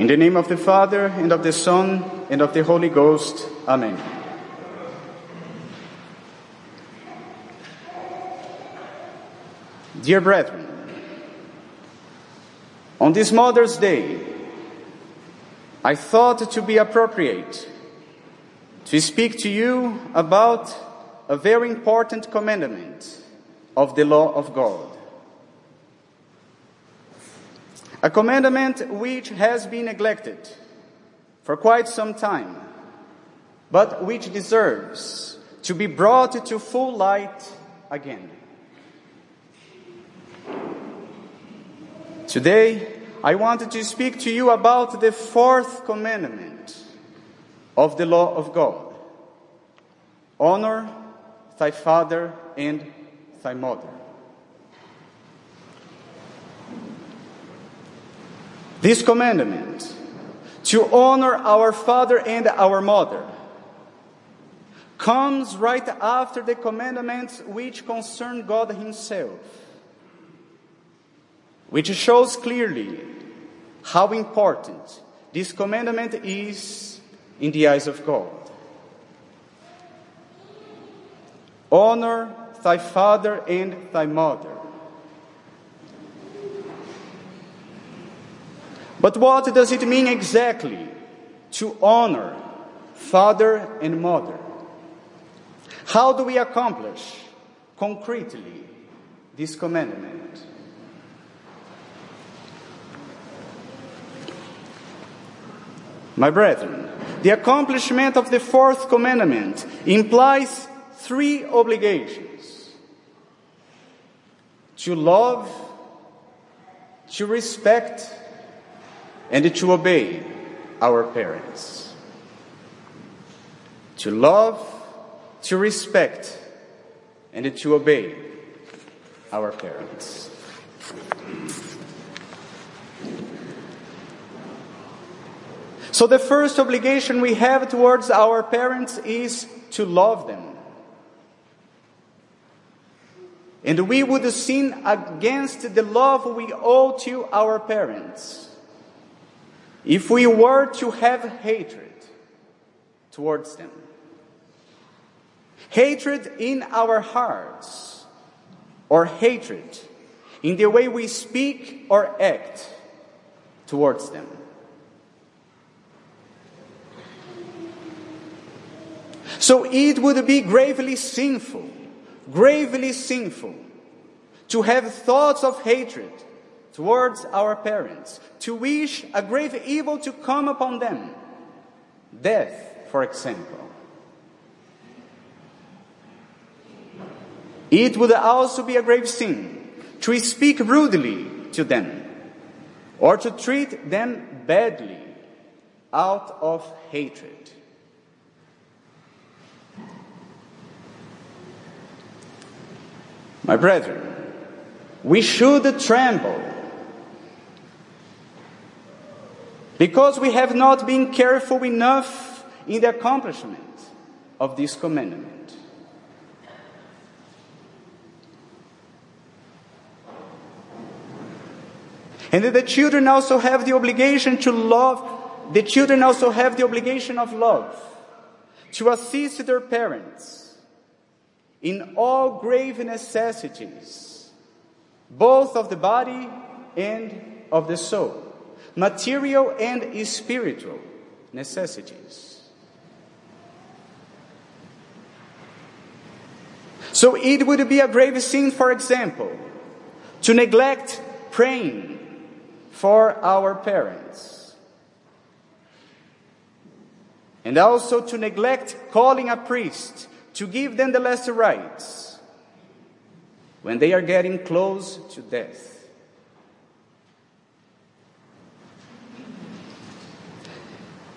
In the name of the Father, and of the Son, and of the Holy Ghost. Amen. Dear brethren, on this Mother's Day, I thought it to be appropriate to speak to you about a very important commandment of the law of God. A commandment which has been neglected for quite some time, but which deserves to be brought to full light again. Today, I wanted to speak to you about the fourth commandment of the law of God. Honor thy father and thy mother. This commandment to honor our father and our mother comes right after the commandments which concern God Himself, which shows clearly how important this commandment is in the eyes of God. Honor thy father and thy mother. But what does it mean exactly to honor father and mother? How do we accomplish concretely this commandment? My brethren, the accomplishment of the fourth commandment implies three obligations to love, to respect, and to obey our parents. To love, to respect, and to obey our parents. So, the first obligation we have towards our parents is to love them. And we would sin against the love we owe to our parents if we were to have hatred towards them. Hatred in our hearts, or hatred in the way we speak or act towards them. So it would be gravely sinful, gravely sinful to have thoughts of hatred towards our parents, to wish a grave evil to come upon them. Death, for example. It would also be a grave sin to speak rudely to them or to treat them badly out of hatred. My brethren, we should tremble because we have not been careful enough in the accomplishment of this commandment. And the children also have the obligation to love, the children also have the obligation of love, to assist their parents in all grave necessities, both of the body and of the soul, material and spiritual necessities. So it would be a grave sin, for example, to neglect praying for our parents. And also to neglect calling a priest to give them the last rites when they are getting close to death.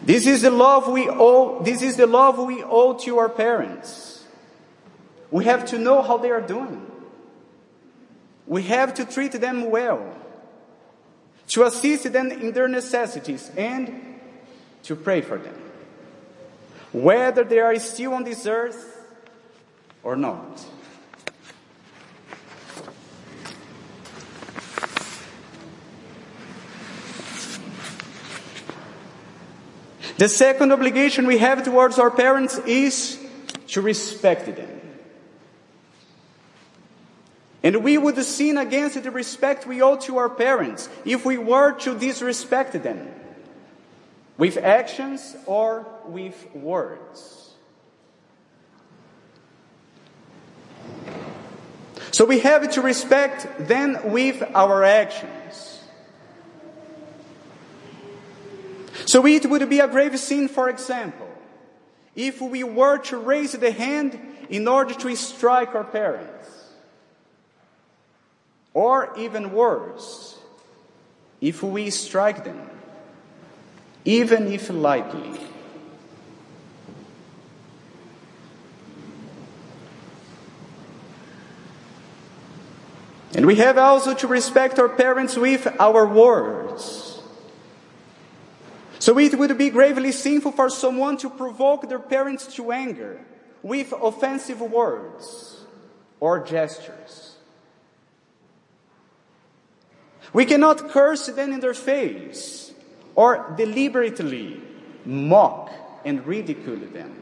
This is the love we owe, this is the love we owe to our parents. We have to know how they are doing. We have to treat them well, to assist them in their necessities, and to pray for them. Whether they are still on this earth or not. The second obligation we have towards our parents is to respect them. And we would sin against the respect we owe to our parents if we were to disrespect them with actions or with words. So we have to respect them with our actions. So it would be a grave sin, for example, if we were to raise the hand in order to strike our parents. Or even worse, if we strike them, even if lightly. And we have also to respect our parents with our words. So it would be gravely sinful for someone to provoke their parents to anger with offensive words or gestures. We cannot curse them in their face or deliberately mock and ridicule them.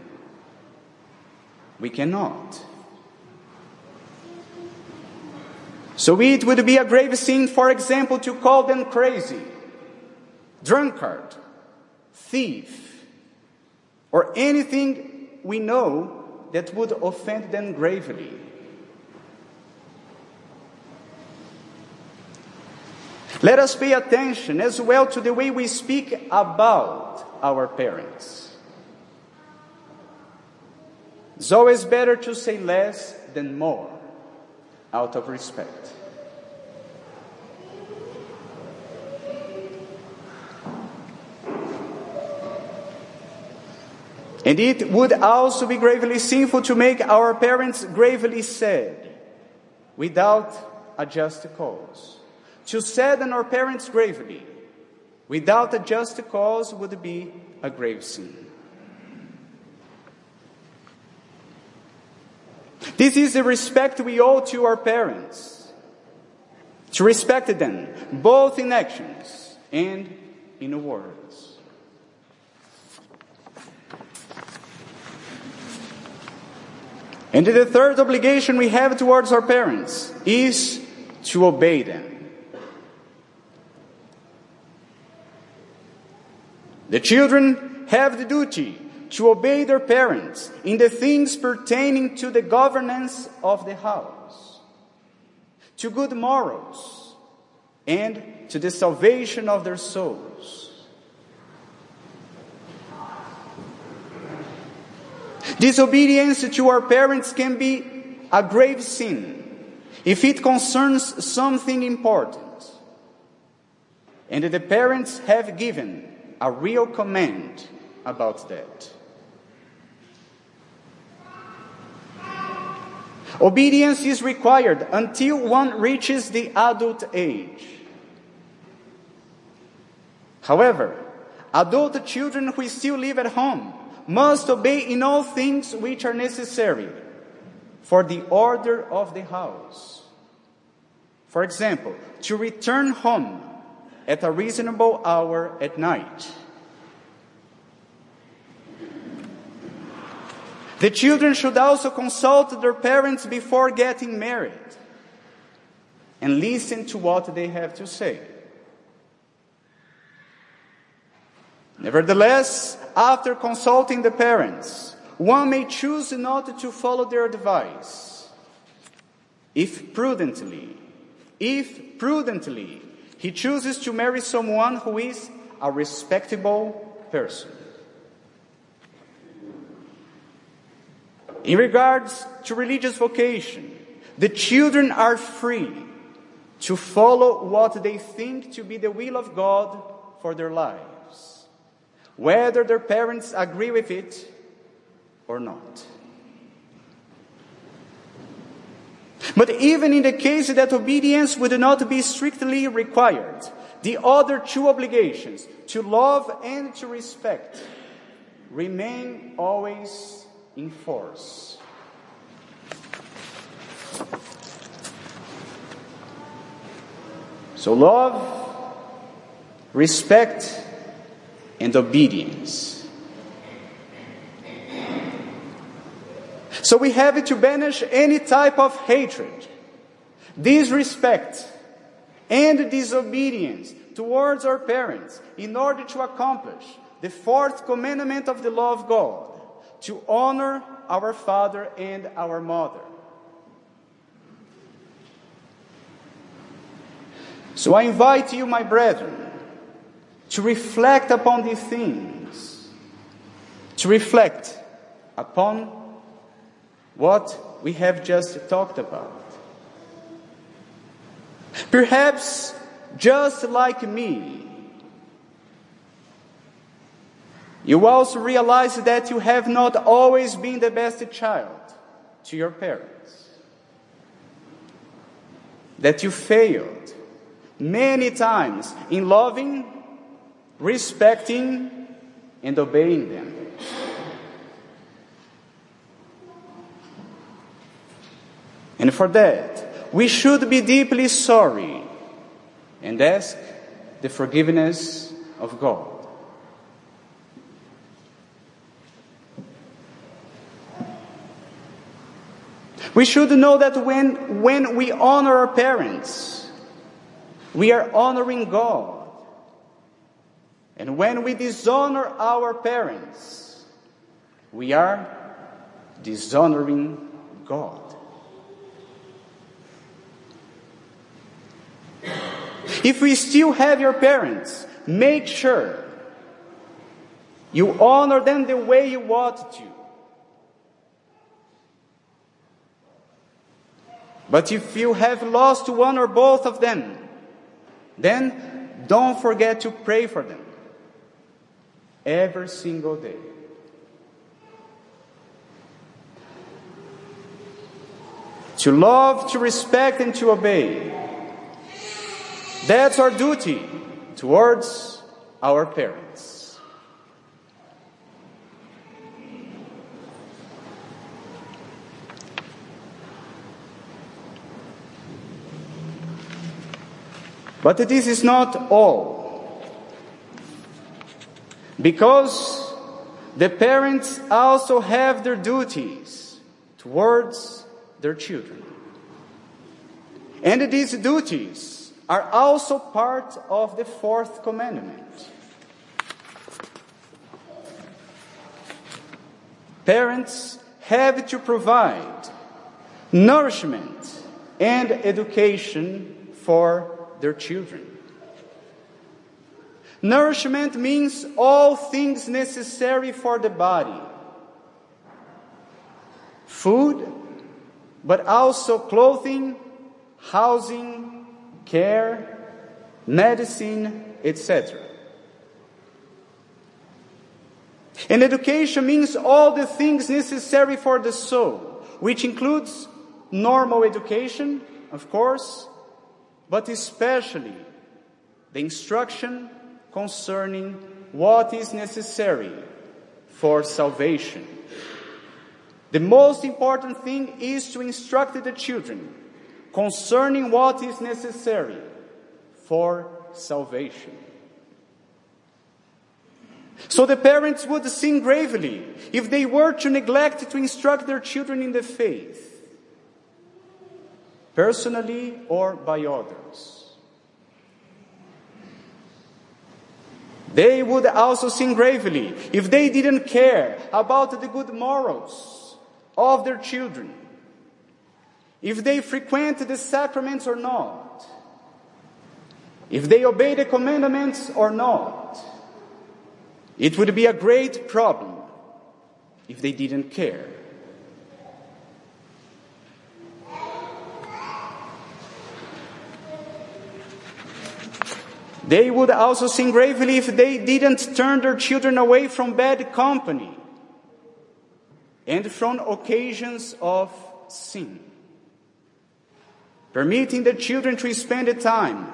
We cannot. So it would be a grave sin, for example, to call them crazy, drunkard, thief, or anything we know that would offend them gravely. Let us pay attention as well to the way we speak about our parents. It's always better to say less than more out of respect. And it would also be gravely sinful to make our parents gravely sad without a just cause. To sadden our parents gravely without a just cause would be a grave sin. This is the respect we owe to our parents. To respect them, both in actions and in words. And the third obligation we have towards our parents is to obey them. The children have the duty to obey their parents in the things pertaining to the governance of the house, to good morals, and to the salvation of their souls. Disobedience to our parents can be a grave sin if it concerns something important. And the parents have given a real command about that. Obedience is required until one reaches the adult age. However, adult children who still live at home must obey in all things which are necessary for the order of the house. For example, to return home at a reasonable hour at night. The children should also consult their parents before getting married and listen to what they have to say. Nevertheless, after consulting the parents, one may choose not to follow their advice. If prudently, if prudently he chooses to marry someone who is a respectable person. In regards to religious vocation, the children are free to follow what they think to be the will of God for their lives, whether their parents agree with it or not. But even in the case that obedience would not be strictly required, the other two obligations, to love and to respect, remain always in force. So, love, respect, and obedience. So we have to banish any type of hatred, disrespect, and disobedience towards our parents in order to accomplish the fourth commandment of the law of God to honor our father and our mother. So I invite you, my brethren, to reflect upon these things, to reflect upon what we have just talked about. Perhaps just like me, you also realize that you have not always been the best child to your parents, that you failed many times in loving, respecting, and obeying them. And for that, we should be deeply sorry and ask the forgiveness of God. We should know that when, when we honor our parents, we are honoring God. And when we dishonor our parents, we are dishonoring God. If we still have your parents, make sure you honor them the way you ought to. But if you have lost one or both of them, then don't forget to pray for them every single day. To love, to respect, and to obey that's our duty towards our parents. But this is not all. Because the parents also have their duties towards their children. And these duties are also part of the fourth commandment. Parents have to provide nourishment and education for their children. Nourishment means all things necessary for the body food, but also clothing, housing, care, medicine, etc. And education means all the things necessary for the soul, which includes normal education, of course, but especially the instruction concerning what is necessary for salvation. The most important thing is to instruct the children concerning what is necessary for salvation. So the parents would sin gravely if they were to neglect to instruct their children in the faith, personally or by others. They would also sin gravely if they didn't care about the good morals of their children if they frequent the sacraments or not, if they obey the commandments or not. It would be a great problem if they didn't care. They would also sin gravely if they didn't turn their children away from bad company and from occasions of sin permitting the children to spend the time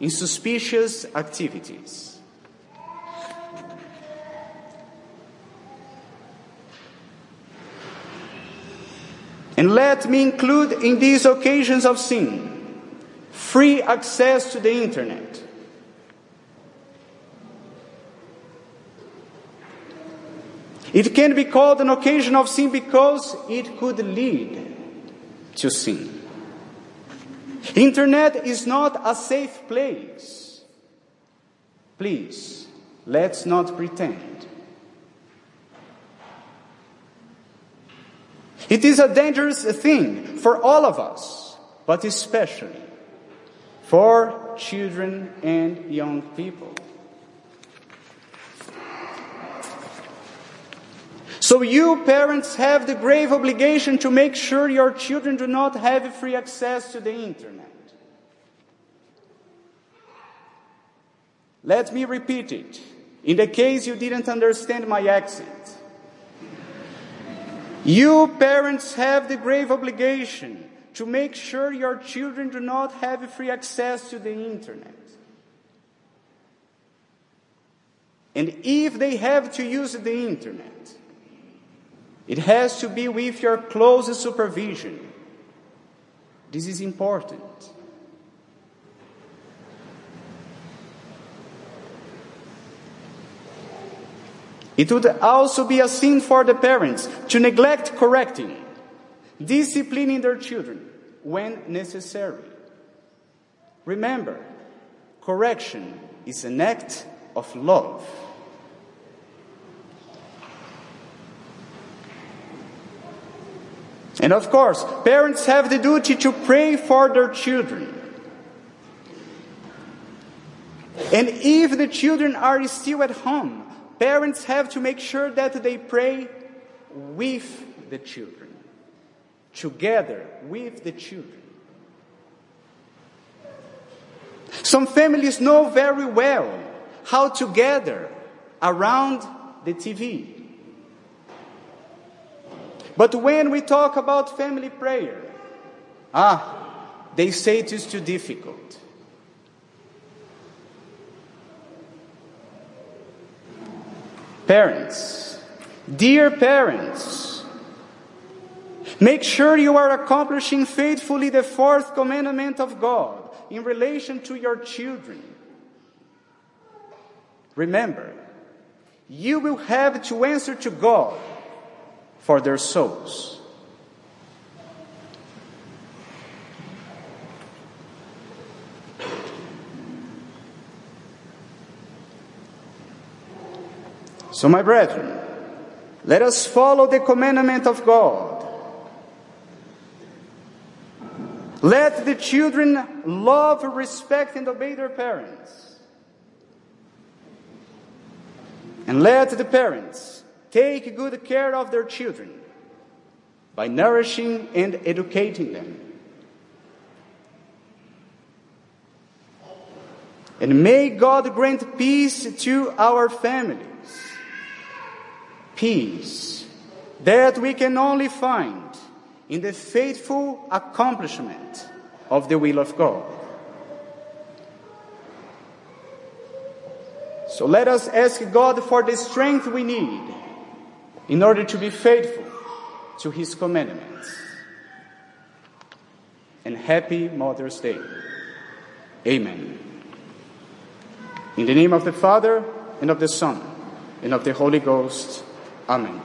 in suspicious activities. And let me include in these occasions of sin free access to the internet. It can be called an occasion of sin because it could lead to sin. Internet is not a safe place. Please, let's not pretend. It is a dangerous thing for all of us, but especially for children and young people. So you parents have the grave obligation to make sure your children do not have free access to the internet. Let me repeat it. In the case you didn't understand my accent. You parents have the grave obligation to make sure your children do not have free access to the internet. And if they have to use the internet, it has to be with your close supervision. This is important. It would also be a sin for the parents to neglect correcting, disciplining their children when necessary. Remember, correction is an act of love. And of course, parents have the duty to pray for their children. And if the children are still at home, parents have to make sure that they pray with the children, together with the children. Some families know very well how to gather around the TV. But when we talk about family prayer, ah, they say it is too difficult. Parents, dear parents, make sure you are accomplishing faithfully the fourth commandment of God in relation to your children. Remember, you will have to answer to God for their souls. So, my brethren, let us follow the commandment of God. Let the children love, respect, and obey their parents. And let the parents take good care of their children by nourishing and educating them. And may God grant peace to our families. Peace that we can only find in the faithful accomplishment of the will of God. So let us ask God for the strength we need in order to be faithful to his commandments. And happy Mother's Day. Amen. In the name of the Father, and of the Son, and of the Holy Ghost. Amen.